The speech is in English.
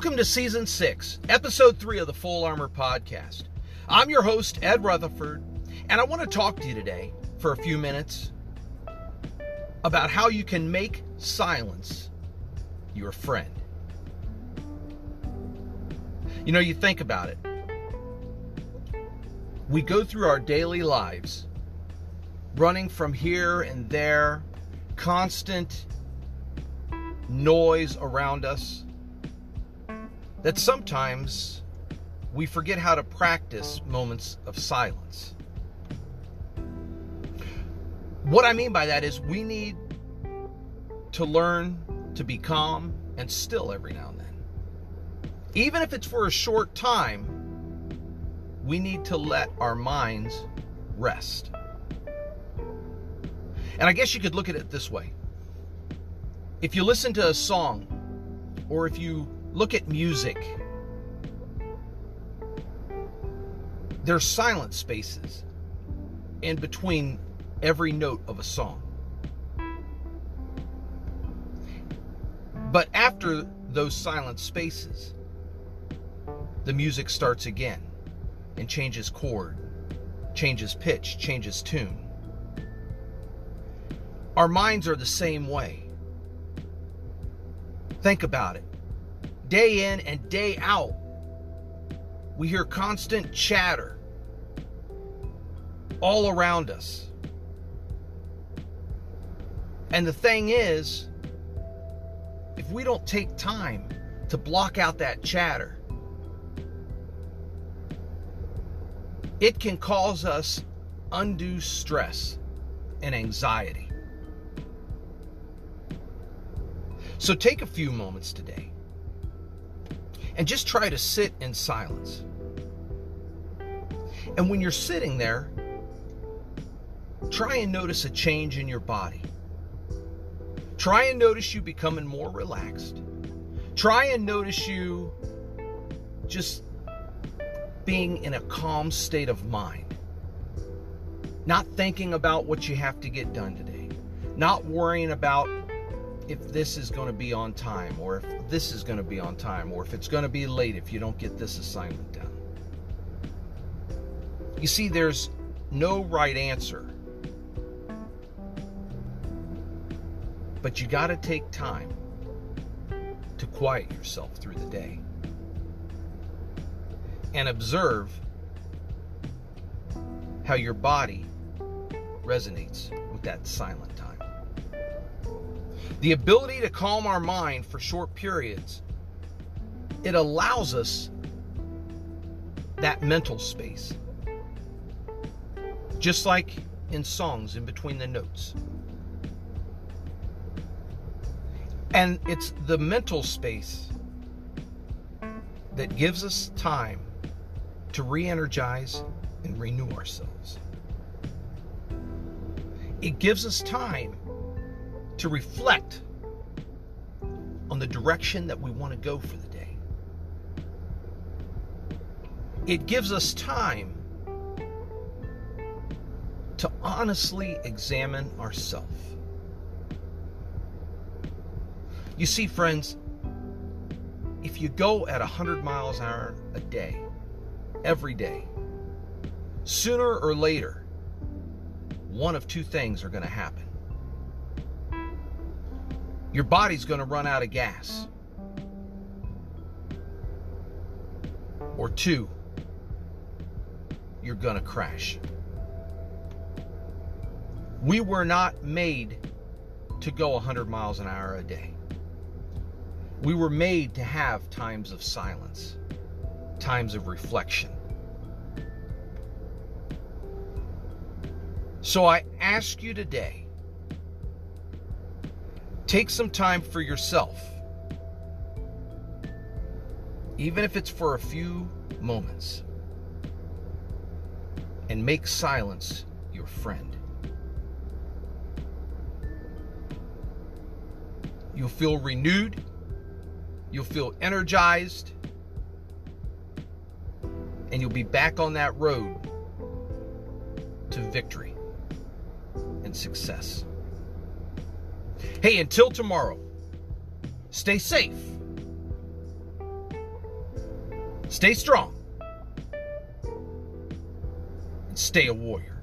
Welcome to Season 6, Episode 3 of the Full Armor Podcast. I'm your host, Ed Rutherford, and I want to talk to you today for a few minutes about how you can make silence your friend. You know, you think about it. We go through our daily lives running from here and there, constant noise around us that sometimes we forget how to practice moments of silence. What I mean by that is we need to learn to be calm and still every now and then. Even if it's for a short time, we need to let our minds rest. And I guess you could look at it this way. If you listen to a song, or if you look at music, there's silent spaces in between every note of a song. But after those silent spaces, the music starts again and changes chord, changes pitch, changes tune. Our minds are the same way. Think about it. Day in and day out, we hear constant chatter all around us. And the thing is, if we don't take time to block out that chatter, it can cause us undue stress and anxiety. So take a few moments today and just try to sit in silence. And when you're sitting there, try and notice a change in your body. Try and notice you becoming more relaxed. Try and notice you just being in a calm state of mind. Not thinking about what you have to get done today. Not worrying about if this is going to be on time or if this is going to be on time or if it's going to be late if you don't get this assignment done. You see, there's no right answer. But you got to take time to quiet yourself through the day and observe how your body resonates with that silent time. The ability to calm our mind for short periods, it allows us that mental space. Just like in songs in between the notes. And it's the mental space that gives us time to re energize and renew ourselves. It gives us time to reflect on the direction that we want to go for the day. It gives us time to honestly examine ourselves. You see, friends, if you go at 100 miles an hour a day, every day, sooner or later, one of two things are going to happen your body's going to run out of gas. Or two, you're going to crash. We were not made to go 100 miles an hour a day. We were made to have times of silence, times of reflection. So I ask you today Take some time for yourself, even if it's for a few moments, and make silence your friend. You'll feel renewed, you'll feel energized, and you'll be back on that road to victory and success. Hey, until tomorrow, stay safe, stay strong, and stay a warrior.